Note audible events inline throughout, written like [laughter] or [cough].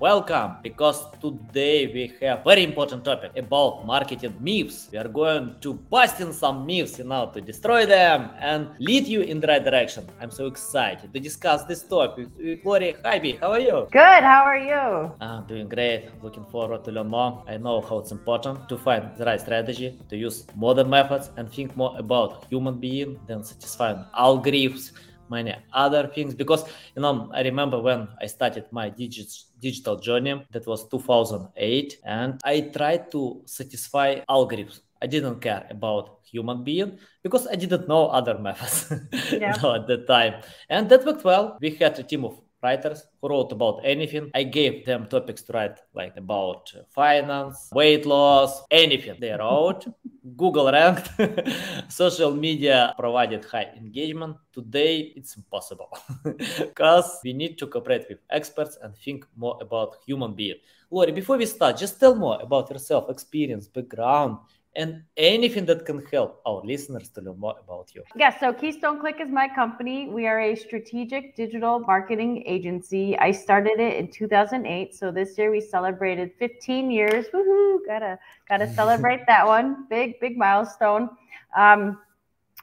welcome because today we have very important topic about marketing myths. We are going to busting some myths you know to destroy them and lead you in the right direction. I'm so excited to discuss this topic with Gloria Highby. How are you? Good. How are you? I'm doing great. Looking forward to learn more. I know how it's important to find the right strategy, to use modern methods and think more about human being than satisfying algorithms many other things. Because you know i remember when i started my digit, digital journey that was 2008 and i tried to satisfy algorithms. I didn't care about human being because i didn't know other methods [laughs] yeah. you [laughs] know, at the time. And that worked well. We had a team of writers who wrote about anything. I gave them topics to write, like about finance, weight loss, anything they wrote. [laughs] Google ranked, [laughs] social media provided high engagement. Today, it's impossible [laughs] because we need to cooperate with experts and think more about human being. Lori, before we start, just tell more about yourself, experience, background, and anything that can help our listeners to learn more about you. Yes, so Keystone Click is my company. We are a strategic digital marketing agency. I started it in 2008, so this year we celebrated 15 years. Woohoo! Gotta gotta [laughs] celebrate that one. Big big milestone. Um,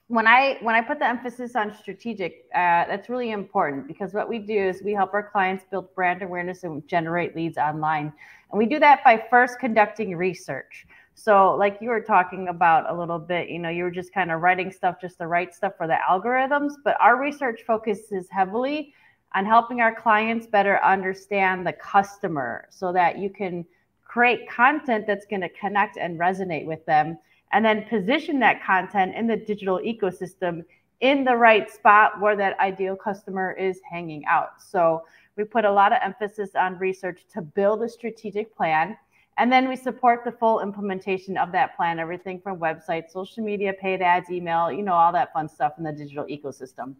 when I when I put the emphasis on strategic, uh, that's really important because what we do is we help our clients build brand awareness and generate leads online, and we do that by first conducting research. So, like you were talking about a little bit, you know, you were just kind of writing stuff just to write stuff for the algorithms. But our research focuses heavily on helping our clients better understand the customer so that you can create content that's going to connect and resonate with them and then position that content in the digital ecosystem in the right spot where that ideal customer is hanging out. So, we put a lot of emphasis on research to build a strategic plan and then we support the full implementation of that plan, everything from websites, social media, paid ads, email, you know, all that fun stuff in the digital ecosystem.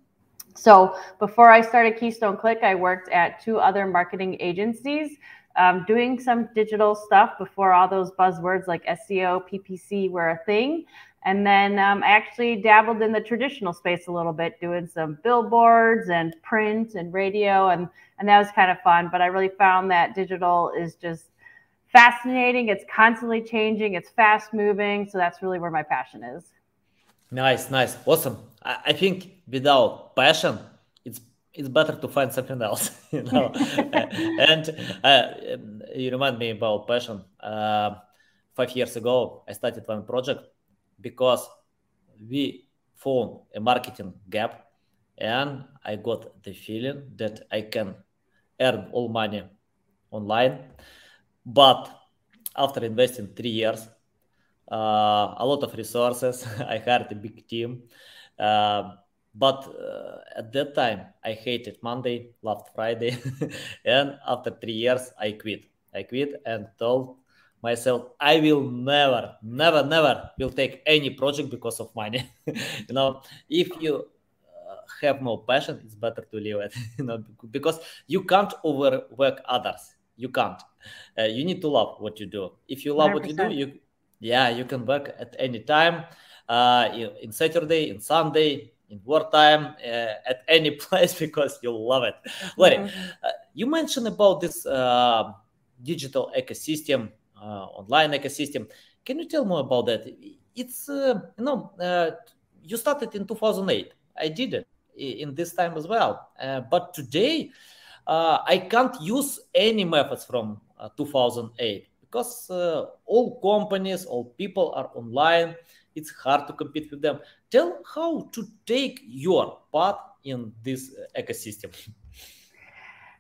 So before I started Keystone Click, I worked at two other marketing agencies um, doing some digital stuff before all those buzzwords like SEO, PPC were a thing. And then um, I actually dabbled in the traditional space a little bit, doing some billboards and print and radio, and and that was kind of fun. But I really found that digital is just fascinating. It's constantly changing. It's fast moving. So that's really where my passion is. Nice, nice, awesome. I, I think without passion, it's it's better to find something else, [laughs] you know. [laughs] and uh, you remind me about passion. Uh, five years ago, I started one project because we found a marketing gap, and I got the feeling that I can earn all money online but after investing three years, uh, a lot of resources, [laughs] I hired a big team. Uh, but uh, at that time, I hated Monday, loved Friday. [laughs] and after three years, I quit. I quit and told myself, I will never, never, never will take any project because of money. [laughs] you know, if you uh, have no passion, it's better to leave it. you know, because you can't overwork others you can't. Uh, you need to love what you do. If you love 100%. what you do you yeah you can work at any time uh, in saturday in sunday in wartime uh, at any [laughs] place because you love it. Larry, mm-hmm. uh, you mentioned about this uh, digital ecosystem uh, online ecosystem. Can you tell more about that? It's you know you started in 2008 i did it in this time as well. But today I can't use any methods from uh, 2008 because uh, all companies, all people are online. It's hard to compete with them. Tell how to take your part in this ecosystem.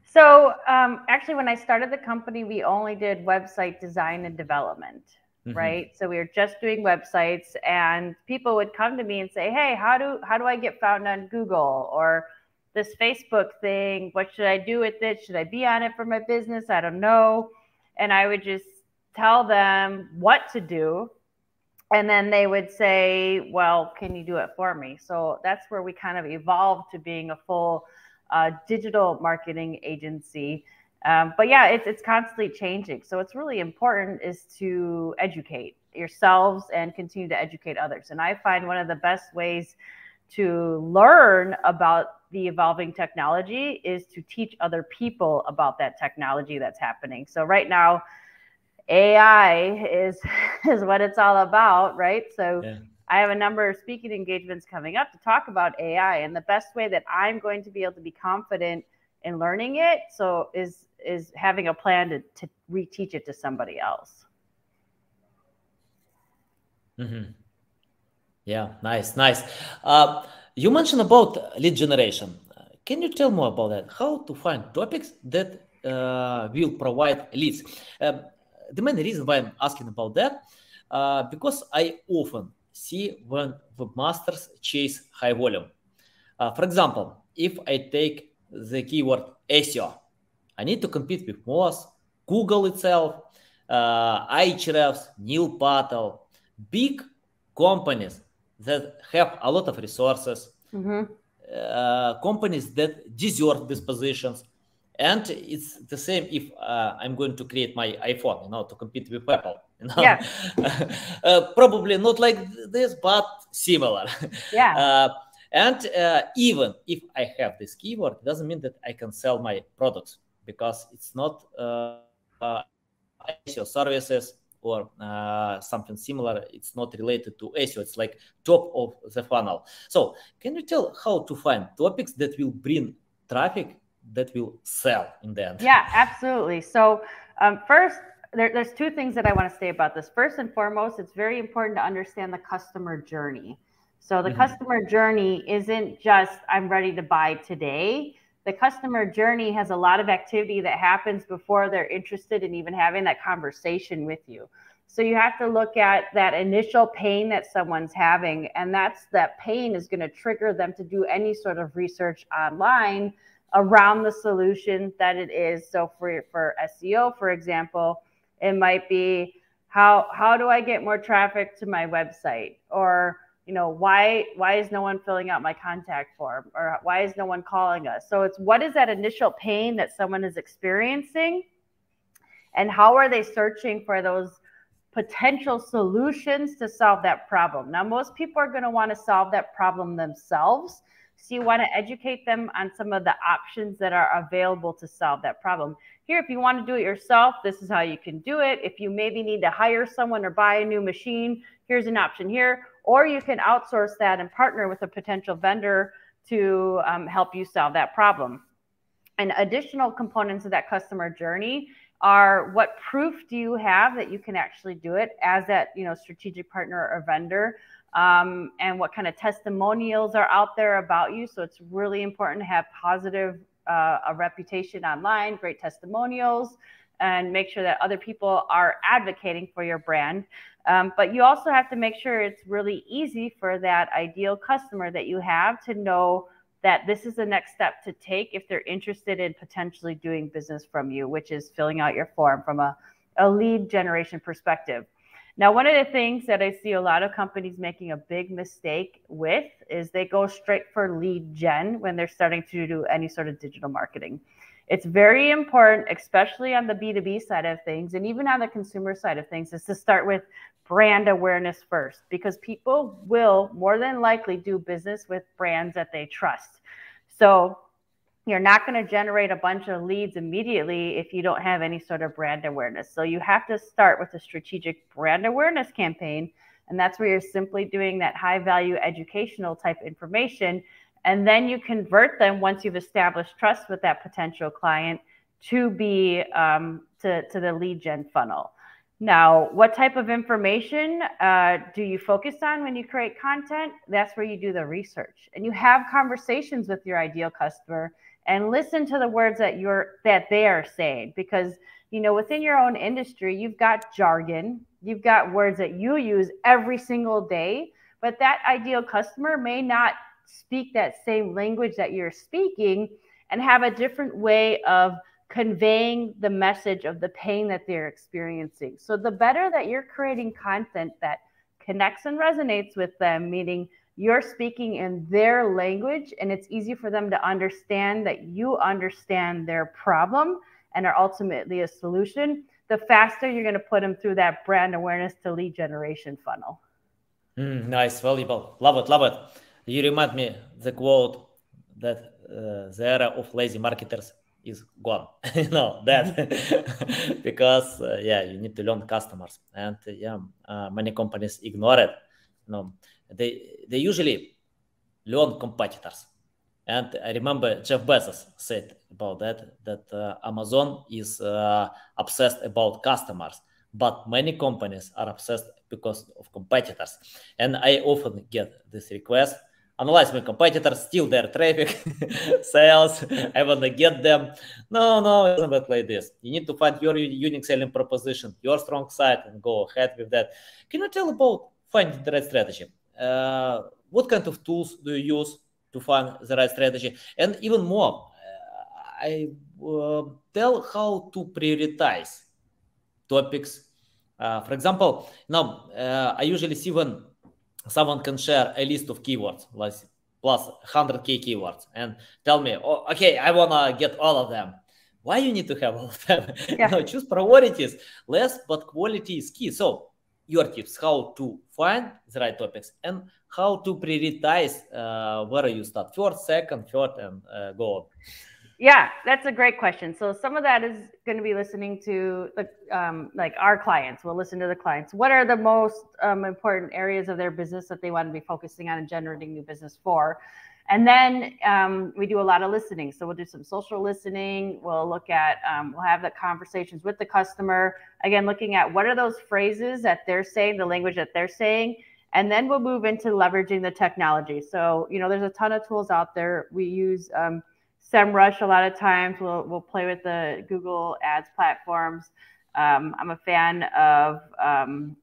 So, um, actually, when I started the company, we only did website design and development, mm-hmm. right? So we were just doing websites, and people would come to me and say, "Hey, how do how do I get found on Google?" or this Facebook thing. What should I do with it? Should I be on it for my business? I don't know. And I would just tell them what to do. and then they would say, Well, can you do it for me? So that's where we kind of evolved to being a full uh, digital marketing agency. Um, but yeah, it's, it's constantly changing. So it's really important is to educate yourselves and continue to educate others. And I find one of the best ways to learn about the evolving technology is to teach other people about that technology that's happening. So right now, AI is [laughs] is what it's all about, right? So yeah. I have a number of speaking engagements coming up to talk about AI, and the best way that I'm going to be able to be confident in learning it, so is is having a plan to to reteach it to somebody else. Mm-hmm. Yeah, nice, nice. Uh, you mentioned about lead generation. Can you tell more about that? How to find topics that uh, will provide leads? Um, the main reason why I'm asking about that, uh, because I often see when webmasters chase high volume. Uh, for example, if I take the keyword SEO, I need to compete with Moz, Google itself, uh, Ahrefs, Neil Patel, big companies that have a lot of resources, mm-hmm. uh, companies that deserve these positions. And it's the same if uh, I'm going to create my iPhone, you know, to compete with Apple. You know? Yeah. [laughs] uh, probably not like this, but similar. Yeah. [laughs] Uh, and uh, even if I have this keyword, it doesn't mean that I can sell my products because it's not uh, services or uh, something similar. It's not related to SEO. It's like top of the funnel. So can you tell how to find topics that will bring traffic that will sell in the end? Yeah, absolutely. So um, first, there, there's two things that I want to say about this. First and foremost, it's very important to understand the customer journey. So the mm-hmm. customer journey isn't just I'm ready to buy today the customer journey has a lot of activity that happens before they're interested in even having that conversation with you. So you have to look at that initial pain that someone's having, and that's that pain is going to trigger them to do any sort of research online around the solution that it is. So for for SEO, for example, it might be how how do I get more traffic to my website or you know why why is no one filling out my contact form or why is no one calling us? So it's what is that initial pain that someone is experiencing? And how are they searching for those potential solutions to solve that problem? Now most people are going to want to solve that problem themselves. So you want to educate them on some of the options that are available to solve that problem. Here if you want to do it yourself this is how you can do it. If you maybe need to hire someone or buy a new machine here's an option here or you can outsource that and partner with a potential vendor to um, help you solve that problem. And additional components of that customer journey are what proof do you have that you can actually do it as that you know strategic partner or vendor um, and what kind of testimonials are out there about you so it's really important to have positive uh, a reputation online great testimonials and make sure that other people are advocating for your brand um, but you also have to make sure it's really easy for that ideal customer that you have to know that this is the next step to take if they're interested in potentially doing business from you, which is filling out your form from a, a lead generation perspective. Now, one of the things that I see a lot of companies making a big mistake with is they go straight for lead gen when they're starting to do any sort of digital marketing. It's very important, especially on the B2B side of things and even on the consumer side of things, is to start with brand awareness first because people will more than likely do business with brands that they trust. So you're not going to generate a bunch of leads immediately if you don't have any sort of brand awareness. So you have to start with a strategic brand awareness campaign. And that's where you're simply doing that high value educational type information. And then you convert them once you've established trust with that potential client to be um, to, to the lead gen funnel. Now, what type of information uh, do you focus on when you create content? That's where you do the research and you have conversations with your ideal customer and listen to the words that you're that they are saying because you know within your own industry you've got jargon, you've got words that you use every single day, but that ideal customer may not speak that same language that you're speaking and have a different way of conveying the message of the pain that they're experiencing. So the better that you're creating content that connects and resonates with them, meaning you're speaking in their language and it's easy for them to understand that you understand their problem and are ultimately a solution, the faster you're going to put them through that brand awareness to lead generation funnel. Mm, nice, valuable. Love it, love it. You remind me the quote that uh, the era of lazy marketers is gone. [laughs] you know that [laughs] because uh, yeah, you need to learn customers, and uh, yeah, uh, many companies ignore it. You know, they they usually learn competitors. And I remember Jeff Bezos said about that that uh, Amazon is uh, obsessed about customers, but many companies are obsessed because of competitors. And I often get this request analyze my competitors, steal their traffic, sales. I want to get them. No, no, it doesn't like this. You need to find your unique selling proposition, your strong side, and go ahead with that. Can you tell about finding the right strategy? Uh, what kind of tools do you use to find the right strategy? And even more, uh, I uh, tell how to prioritize topics. Uh, for example, now uh, I usually see when someone can share a list of keywords, like plus 100k keywords, and tell me, oh, okay, I wanna get all of them. Why you need to have all of them? [laughs] Yeah. no, choose priorities. Less, but quality is key. So your tips how to find the right topics and how to prioritize uh, where you start first, second, third, and uh, go on. Yeah, that's a great question. So some of that is going to be listening to the um, like our clients. We'll listen to the clients. What are the most um, important areas of their business that they want to be focusing on and generating new business for? And then um, we do a lot of listening. So we'll do some social listening. We'll look at, um, we'll have the conversations with the customer. Again, looking at what are those phrases that they're saying, the language that they're saying. And then we'll move into leveraging the technology. So, you know, there's a ton of tools out there. We use, um, SEMrush a lot of times. We'll we'll play with the Google Ads platforms. Um, I'm a fan of um,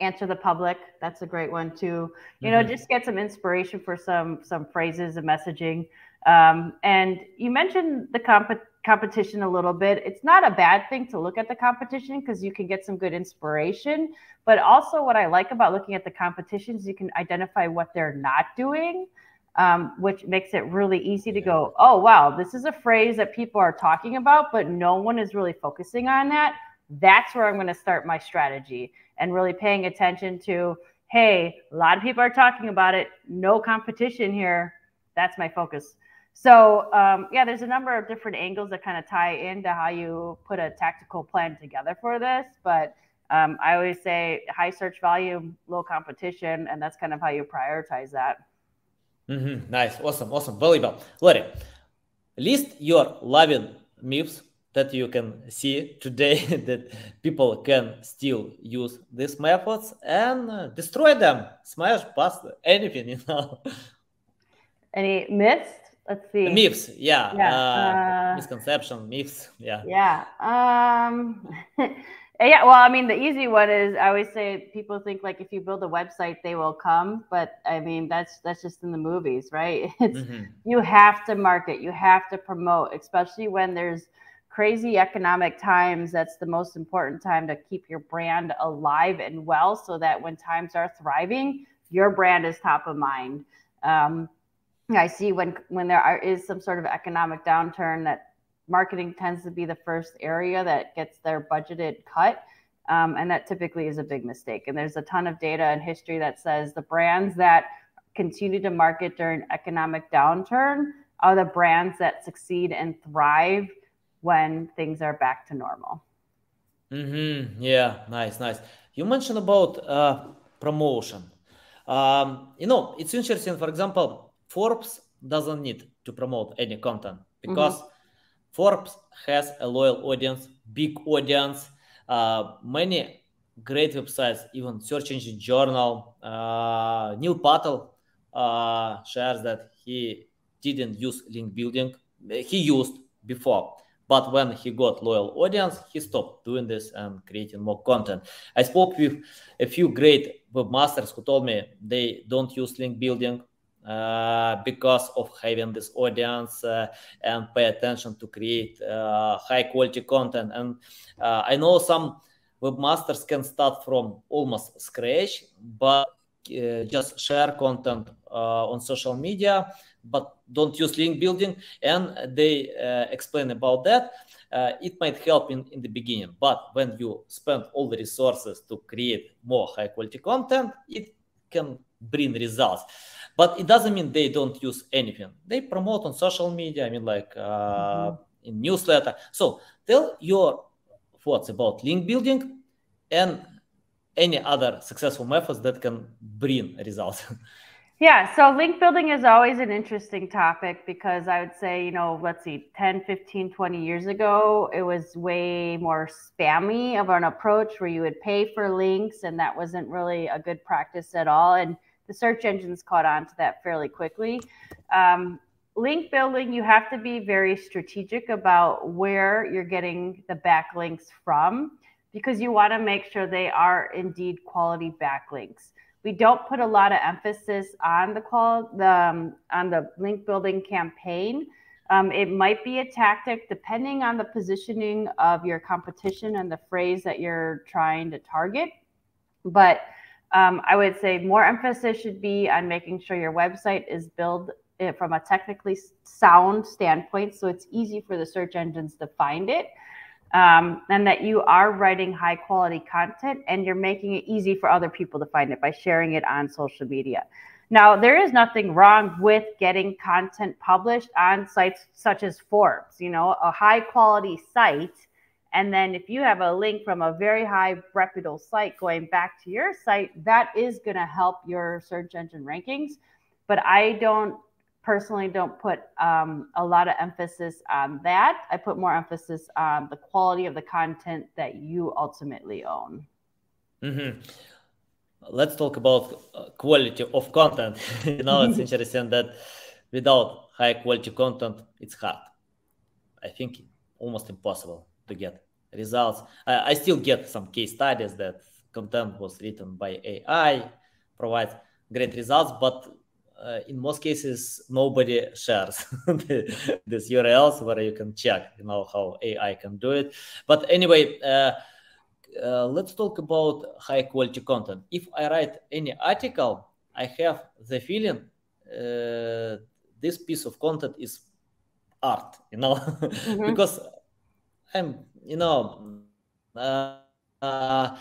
Answer the Public. That's a great one too. You know, mm-hmm. just get some inspiration for some some phrases and messaging. Um, and you mentioned the comp- competition a little bit. It's not a bad thing to look at the competition because you can get some good inspiration. But also, what I like about looking at the competitions, you can identify what they're not doing um, which makes it really easy to go, oh, wow, this is a phrase that people are talking about, but no one is really focusing on that. That's where I'm going to start my strategy and really paying attention to, hey, a lot of people are talking about it, no competition here. That's my focus. So, um, yeah, there's a number of different angles that kind of tie into how you put a tactical plan together for this. But um, I always say high search volume, low competition, and that's kind of how you prioritize that. Mm-hmm. Nice, awesome, awesome, valuable. Lori, list your loving myths that you can see today [laughs] that people can still use these methods and uh, destroy them, smash past anything, [laughs] you know. Any myths? Let's see. Myths, yeah. yeah. Uh, uh, misconception, myths, yeah. Yeah. Um, [laughs] Yeah, well, I mean, the easy one is I always say people think like if you build a website, they will come, but I mean that's that's just in the movies, right? [laughs] It's mm-hmm. you have to market, you have to promote, especially when there's crazy economic times. That's the most important time to keep your brand alive and well, so that when times are thriving, your brand is top of mind. Um, I see when when there are, is some sort of economic downturn that marketing tends to be the first area that gets their budgeted cut. Um, and that typically is a big mistake. And there's a ton of data and history that says the brands that continue to market during economic downturn are the brands that succeed and thrive when things are back to normal. Mm-hmm. Yeah, nice, nice. You mentioned about uh, promotion. Um, you know, it's interesting. For example, Forbes doesn't need to promote any content because mm-hmm Forbes has a loyal audience, big audience, uh, many great websites, even Search Engine Journal. Uh, Neil Patel uh, shares that he didn't use link building. He used before, but when he got loyal audience, he stopped doing this and creating more content. I spoke with a few great webmasters who told me they don't use link building uh, because of having this audience uh, and pay attention to create uh, high quality content. And uh, I know some webmasters can start from almost scratch, but uh, just share content on social media, but don't use link building. And they explain about that. It might help in, in the beginning, but when you spend all the resources to create more high quality content, it can bring results. But it doesn't mean they don't use anything. They promote on social media. I mean, like uh, mm-hmm. in newsletter. So tell your thoughts about link building and any other successful methods that can bring results. [laughs] Yeah, so link building is always an interesting topic because I would say, you know, let's see, 10, 15, 20 years ago, it was way more spammy of an approach where you would pay for links and that wasn't really a good practice at all. And the search engines caught on to that fairly quickly. Um, link building, you have to be very strategic about where you're getting the backlinks from because you want to make sure they are indeed quality backlinks. We don't put a lot of emphasis on the call, the um, on the link building campaign. Um, it might be a tactic depending on the positioning of your competition and the phrase that you're trying to target. But um, I would say more emphasis should be on making sure your website is built eh, from a technically sound standpoint so it's easy for the search engines to find it um, and that you are writing high quality content and you're making it easy for other people to find it by sharing it on social media. Now, there is nothing wrong with getting content published on sites such as Forbes, you know, a high quality site. And then if you have a link from a very high reputable site going back to your site, that is going to help your search engine rankings. But I don't personally don't put um, a lot of emphasis on that. I put more emphasis on the quality of the content that you ultimately own. Mm-hmm. Let's talk about uh, quality of content. [laughs] you know, it's [laughs] interesting that without high quality content, it's hard. I think almost impossible to get results. I, I still get some case studies that content was written by AI, provides great results, but uh, in most cases nobody shares [laughs] these urls where you can check you know how ai can do it but anyway uh, uh, let's talk about high quality content if i write any article i have the feeling uh, this piece of content is art you know [laughs] mm-hmm. because i'm you know uh, uh,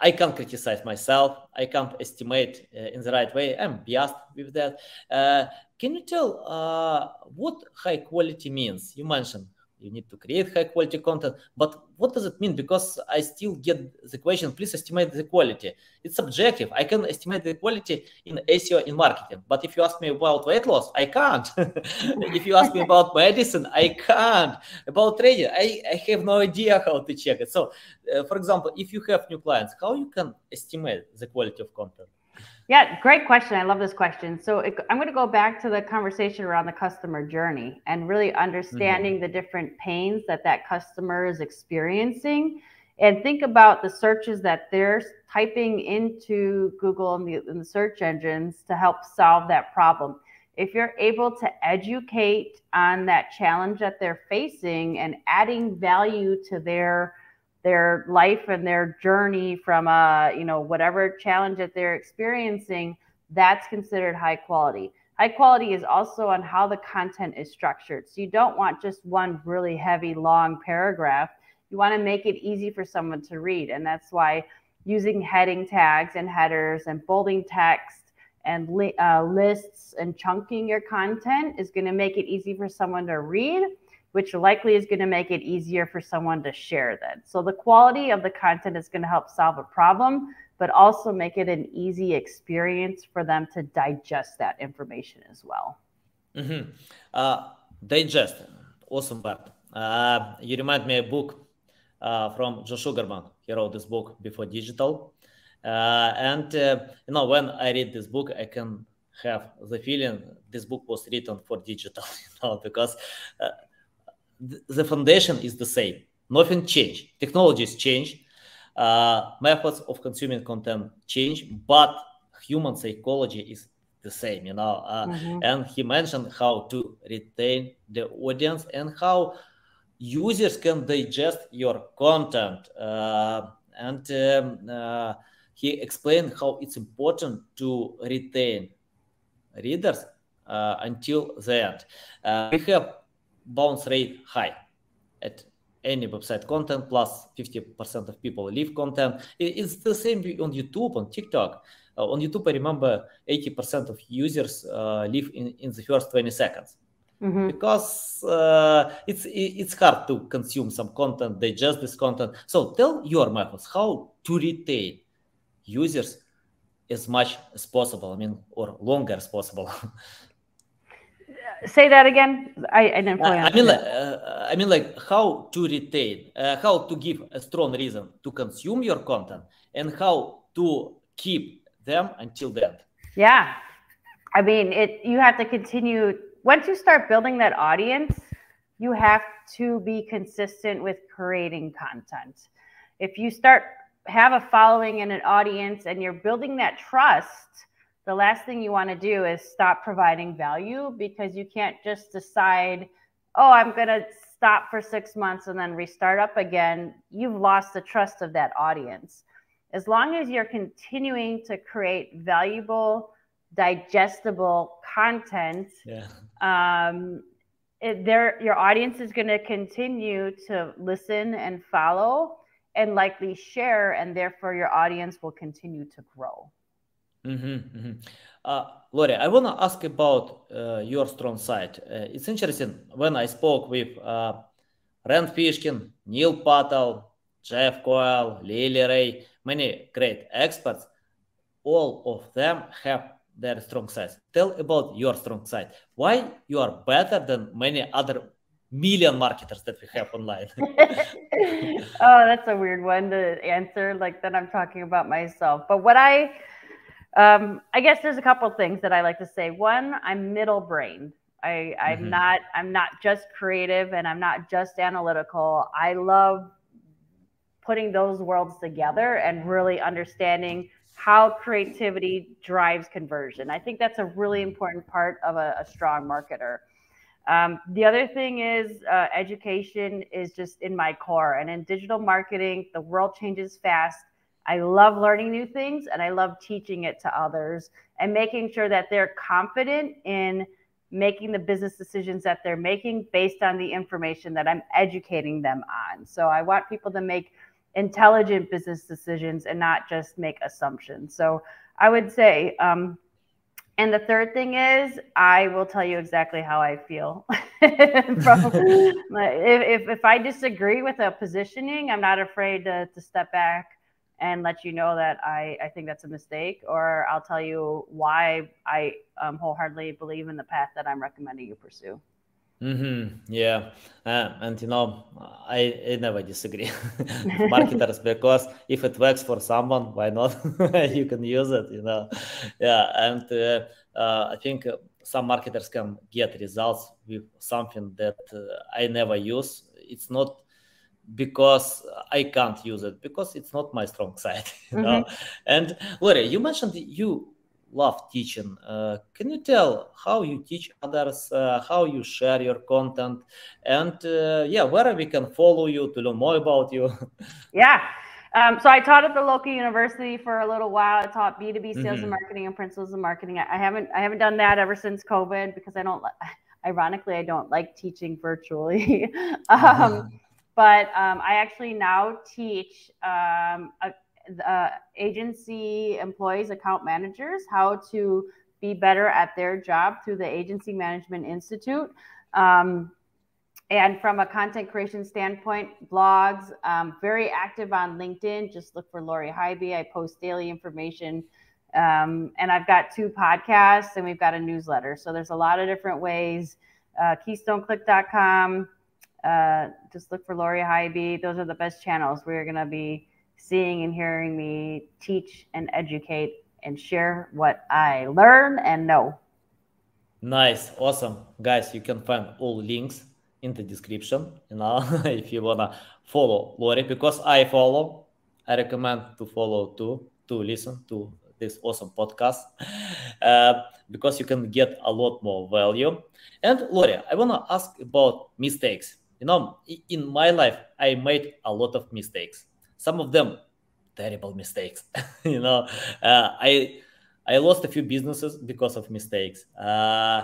I can't criticize myself. I can't estimate uh, in the right way. I'm biased with that. Uh, can you tell uh, what high quality means? You mentioned you need to create high quality content. But what does it mean? Because i still get the question please estimate the quality. It's subjective. I can estimate the quality in seo in marketing. But if you ask me about weight loss i can't. [laughs] If you ask me about medicine i can't. About trading i, I have no idea how to check it. So uh, for example if you have new clients how you can estimate the quality of content yeah, great question. I love this question. So it, I'm going to go back to the conversation around the customer journey and really understanding mm-hmm. the different pains that that customer is experiencing. And think about the searches that they're typing into Google and the, and the search engines to help solve that problem. If you're able to educate on that challenge that they're facing and adding value to their their life and their journey from a you know whatever challenge that they're experiencing that's considered high quality. High quality is also on how the content is structured. So you don't want just one really heavy long paragraph. You want to make it easy for someone to read and that's why using heading tags and headers and bolding text and uh, lists and chunking your content is going to make it easy for someone to read which likely is going to make it easier for someone to share that. So the quality of the content is going to help solve a problem, but also make it an easy experience for them to digest that information as well. Mm-hmm. Uh, digest, awesome part. Uh, you remind me a book uh, from Joe Sugarman. He wrote this book before digital. Uh, and uh, you know, when I read this book, I can have the feeling this book was written for digital, [laughs] you know, because uh, the foundation is the same. Nothing changed. Technologies change. Uh, methods of consuming content change, but human psychology is the same, you know. Uh, mm-hmm. And he mentioned how to retain the audience and how users can digest your content. Uh, and um, uh, he explained how it's important to retain readers uh, until the end. Uh, we have bounce rate high at any website content plus 50% of people leave content. It's the same on youtube on tiktok. Uh, on youtube i remember 80% of users uh, leave in, in the first 20 seconds. Mm-hmm. because uh, it's it's hard to consume some content digest this content. So tell your methods how to retain users as much as possible i mean or longer as possible [laughs] say that again. I, I didn't fully I mean, like, uh, I mean, like how to retain, uh, how to give a strong reason to consume your content, and how to keep them until the end. Yeah, I mean, it. You have to continue once you start building that audience. You have to be consistent with creating content. If you start have a following and an audience, and you're building that trust the last thing you want to do is stop providing value because you can't just decide, oh, I'm going to stop for six months and then restart up again. You've lost the trust of that audience. As long as you're continuing to create valuable, digestible content, yeah. um, it, your audience is going to continue to listen and follow and likely share, and therefore your audience will continue to grow. Mm-hmm, mm-hmm. Uh, Lori, I want to ask about uh, your strong side. Uh, it's interesting when I spoke with uh, Rand Fishkin, Neil Patel, Jeff Coyle, Lily Ray, many great experts, all of them have their strong sides. Tell about your strong side. Why you are better than many other million marketers that we have online? [laughs] oh, that's a weird one to answer. Like that, I'm talking about myself. But what I um, I guess there's a couple things that I like to say. One, I'm middle brained. I, I'm mm-hmm. not I'm not just creative and I'm not just analytical. I love putting those worlds together and really understanding how creativity drives conversion. I think that's a really important part of a, a strong marketer. Um, the other thing is uh, education is just in my core. And in digital marketing, the world changes fast. I love learning new things and I love teaching it to others and making sure that they're confident in making the business decisions that they're making based on the information that I'm educating them on. So I want people to make intelligent business decisions and not just make assumptions. So I would say, um, and the third thing is, I will tell you exactly how I feel. [laughs] From, [laughs] if, if I disagree with a positioning, I'm not afraid to, to step back and let you know that I, I think that's a mistake, or I'll tell you why I um, wholeheartedly believe in the path that I'm recommending you pursue. Mm-hmm. Yeah, uh, and you know, I, I never disagree [laughs] marketers because if it works for someone, why not? [laughs] you can use it, you know. Yeah, and uh, uh, I think some marketers can get results with something that uh, I never use. It's not because I can't use it because it's not my strong side. [laughs] You know? Mm-hmm. And Lori, you mentioned you love teaching. Uh, can you tell how you teach others, uh, how you share your content, and uh, yeah, where we can follow you to learn more about you? [laughs] yeah. Um, so I taught at the local university for a little while. I taught B two B sales mm-hmm. and marketing and principles of marketing. I haven't I haven't done that ever since COVID because I don't. [laughs] Ironically, I don't like teaching virtually. um, mm-hmm but um, I actually now teach um, a, agency employees, account managers, how to be better at their job through the Agency Management Institute. Um, and from a content creation standpoint, blogs, um, very active on LinkedIn. Just look for Lori Highby. I post daily information. Um, and I've got two podcasts and we've got a newsletter. So there's a lot of different ways. Uh, KeystoneClick.com, uh, just look for Lori Highby. Those are the best channels where you're going to be seeing and hearing me teach and educate and share what I learn and know. Nice, awesome, guys. You can find all links in the description. You know, [laughs] if you wanna follow Lori, because I follow, I recommend to follow too to listen to this awesome podcast [laughs] uh, because you can get a lot more value. And Lori, I wanna ask about mistakes you know in my life i made a lot of mistakes some of them terrible mistakes. [laughs] you know, uh, I I lost a few businesses because of mistakes. Uh,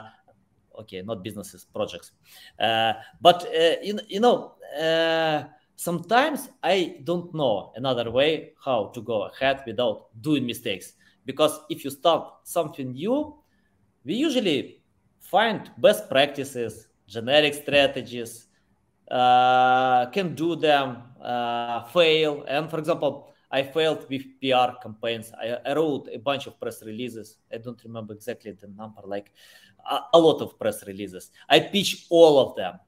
okay, not businesses, projects. Uh, but uh, you, you know, uh, sometimes I don't know another way how to go ahead without doing mistakes. Because if you start something new, we usually find best practices, generic strategies, uh, can do them, uh, fail. And for example, I failed with PR campaigns. I, I, wrote a bunch of press releases. I don't remember exactly the number, like a, a lot of press releases. I pitched all of them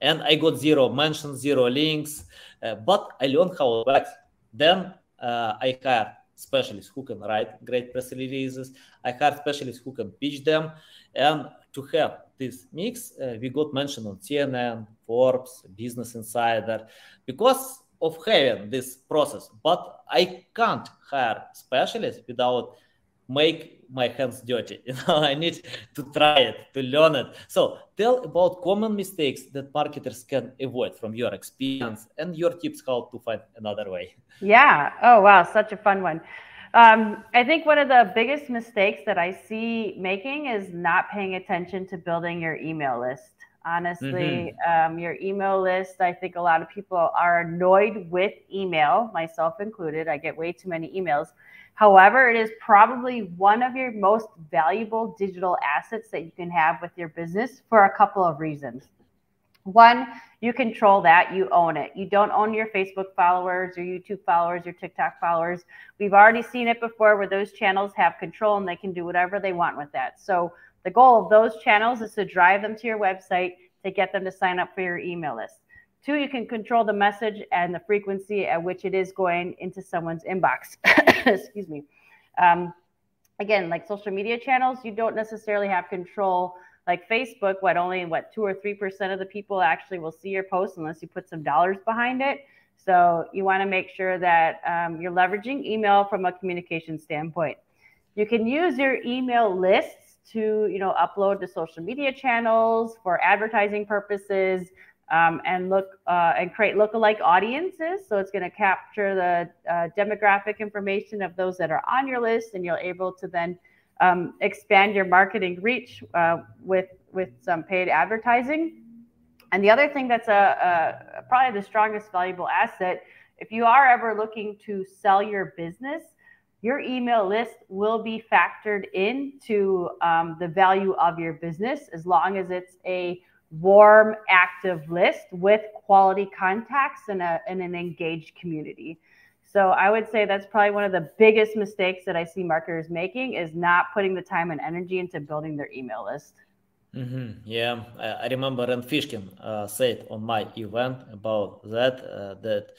and I got zero mentions, zero links, uh, but I learned how it works. Then uh, I hired specialists who can write great press releases. I hired specialists who can pitch them. And to have this mix, uh, we got mentioned on CNN, Forbes, Business Insider, because of having this process. But I can't hire specialists without make my hands dirty. [laughs] You know, I need to try it, to learn it. So tell about common mistakes that marketers can avoid from your experience and your tips how to find another way. Yeah. Oh wow, such a fun one. Um, I think one of the biggest mistakes that I see making is not paying attention to building your email list. Honestly, mm-hmm. um, your email list, I think a lot of people are annoyed with email, myself included. I get way too many emails. However, it is probably one of your most valuable digital assets that you can have with your business for a couple of reasons. One, you control that, you own it. You don't own your Facebook followers, your YouTube followers, your TikTok followers. We've already seen it before where those channels have control and they can do whatever they want with that. So, the goal of those channels is to drive them to your website to get them to sign up for your email list. Two, you can control the message and the frequency at which it is going into someone's inbox. [coughs] Excuse me. Um, again, like social media channels, you don't necessarily have control. Like Facebook, what only what two or three percent of the people actually will see your post unless you put some dollars behind it. So you want to make sure that um, you're leveraging email from a communication standpoint. You can use your email lists to you know upload to social media channels for advertising purposes um, and look uh, and create lookalike audiences. So it's going to capture the uh, demographic information of those that are on your list, and you're able to then um, expand your marketing reach uh, with with some paid advertising. And the other thing that's a, a probably the strongest valuable asset, if you are ever looking to sell your business, your email list will be factored into um, the value of your business as long as it's a warm, active list with quality contacts and, a, and an engaged community. So I would say that's probably one of the biggest mistakes that I see marketers making is not putting the time and energy into building their email list. Mm-hmm. Yeah, I, remember Rand Fishkin uh, said on my event about that uh, that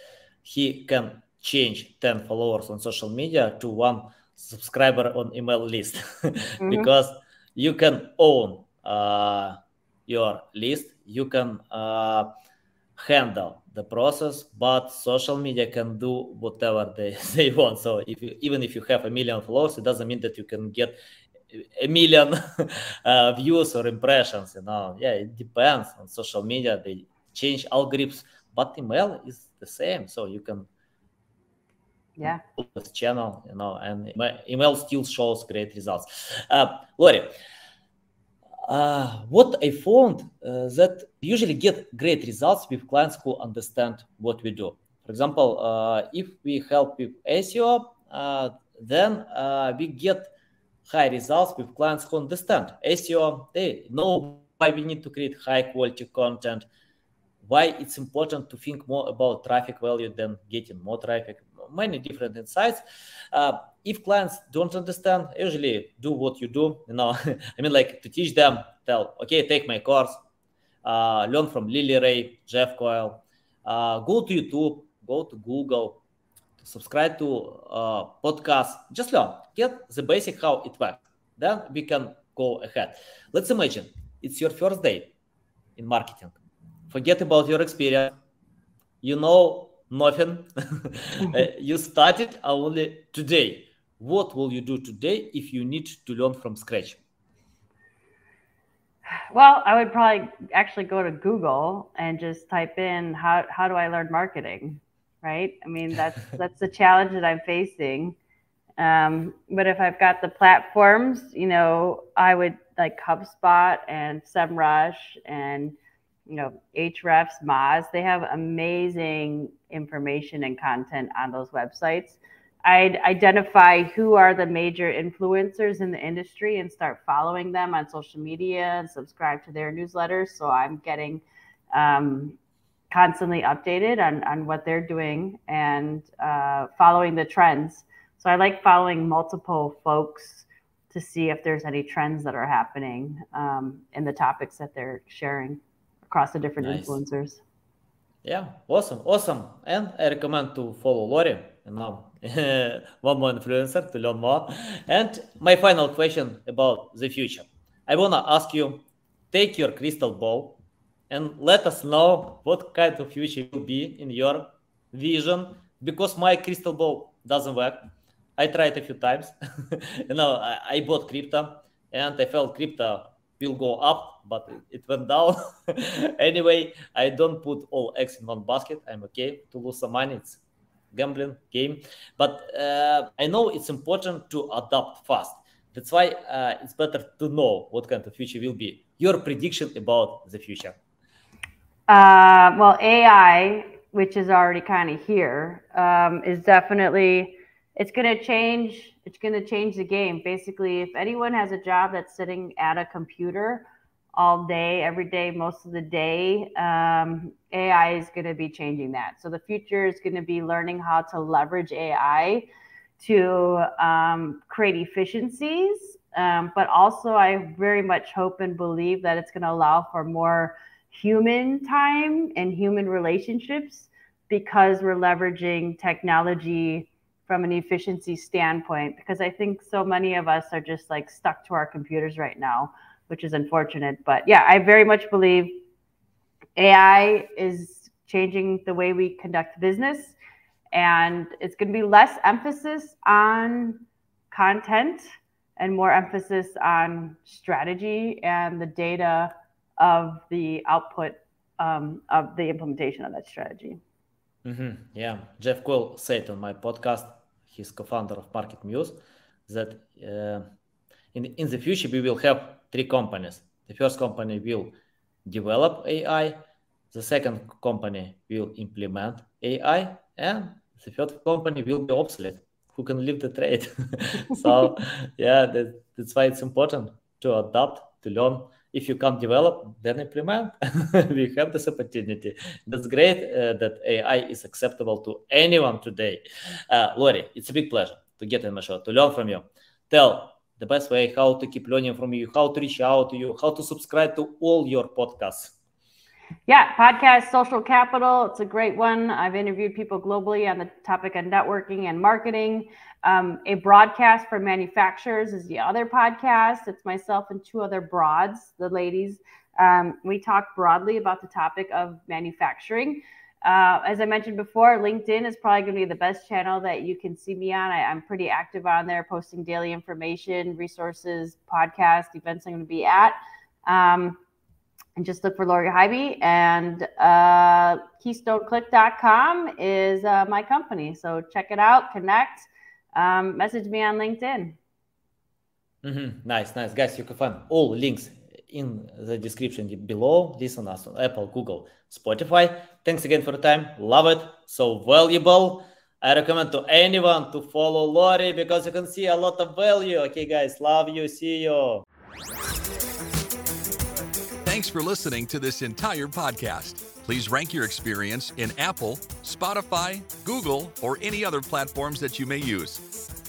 he can change 10 followers on social media to one subscriber on email list [laughs] mm-hmm. because you can own uh, your list, you can uh, handle the process, but social media can do whatever they, [laughs] they want. So if you, even if you have a million followers, it doesn't mean that you can get a million [laughs] uh, views or impressions. You know, yeah, it depends on social media. They change algorithms, but email is the same. So you can yeah this channel, you know, and email still shows great results. Uh, Lori, uh, what I found uh, that usually get great results with clients who understand what we do. For example, uh, if we help with SEO, uh, then we get high results with clients who understand SEO. They know why we need to create high quality content, why it's important to think more about traffic value than getting more traffic, many different insights. Uh, if clients don't understand, usually do what you do. You know, [laughs] I mean, like to teach them, tell, okay, take my course, uh, learn from Lily Ray, Jeff Coyle, uh, go to YouTube, go to Google, subscribe to uh, podcast, just learn, get the basic how it works. Then we can go ahead. Let's imagine it's your first day in marketing. Forget about your experience. You know nothing. [laughs] Uh, you started only today. What will you do today if you need to learn from scratch? Well, I would probably actually go to Google and just type in how how do I learn marketing, right? I mean, that's [laughs] that's the challenge that I'm facing. Um, but if I've got the platforms, you know, I would like HubSpot and SEMrush and you know Ahrefs, Moz. They have amazing information and content on those websites. I'd identify who are the major influencers in the industry and start following them on social media and subscribe to their newsletters. So I'm getting um, constantly updated on, on what they're doing and uh, following the trends. So I like following multiple folks to see if there's any trends that are happening um, in the topics that they're sharing across the different nice. influencers. Yeah, awesome, awesome. And I recommend to follow Lori and now [laughs] one more influencer to learn more. And my final question about the future. I wanna ask you, take your crystal ball and let us know what kind of future will be in your vision because my crystal ball doesn't work. I tried a few times. [laughs] you know, I, I bought crypto and I felt crypto will go up, but it went down. [laughs] anyway, I don't put all eggs in one basket. I'm okay to lose some money. It's gambling game, but uh, I know it's important to adapt fast. That's why uh, it's better to know what kind of future will be. Your prediction about the future. Uh, well, AI, which is already kind of here, um, is definitely it's going to change it's going to change the game basically if anyone has a job that's sitting at a computer all day every day most of the day. Um, ai is going to be changing that. So the future is going to be learning how to leverage ai to um, create efficiencies. Um, but also i very much hope and believe that it's going to allow for more human time and human relationships because we're leveraging technology from an efficiency standpoint. Because I think so many of us are just like stuck to our computers right now, which is unfortunate. But yeah, I very much believe AI is changing the way we conduct business and it's going to be less emphasis on content and more emphasis on strategy and the data of the output um, of the implementation of that strategy. Mm-hmm. Yeah, Jeff Coyle said on my podcast, he's co-founder of MarketMuse, that uh, in in the future we will have three companies. The first company will develop AI, the second company will implement AI, and the third company will be obsolete. Who can leave the trade? [laughs] so [laughs] yeah, that, that's why it's important to adapt, to learn if you can't develop, then implement. [laughs] we have this opportunity. That's great uh, that AI is acceptable to anyone today. Uh, Lori, it's a big pleasure to get in my show, to learn from you. Tell the best way how to keep learning from you, how to reach out to you, how to subscribe to all your podcasts. Yeah, podcast Social Capital. It's a great one. I've interviewed people globally on the topic of networking and marketing. Um, a broadcast for manufacturers is the other podcast. It's myself and two other broads, the ladies. Um, we talk broadly about the topic of manufacturing. Uh, as I mentioned before, LinkedIn is probably going to be the best channel that you can see me on. I, am pretty active on there, posting daily information, resources, podcast, events I'm going to be at. Um, and just look for Lori Highby. And uh, KeystoneClick.com is uh, my company. So check it out, connect, um, message me on LinkedIn. Mm-hmm. Nice, nice. Guys, you can find all links in the description below. Listen us on Apple, Google, Spotify. Thanks again for the time. Love it. So valuable. I recommend to anyone to follow Lori because you can see a lot of value. Okay, guys, love you. See you. Thanks for listening to this entire podcast. Please rank your experience in Apple, Spotify, Google, or any other platforms that you may use.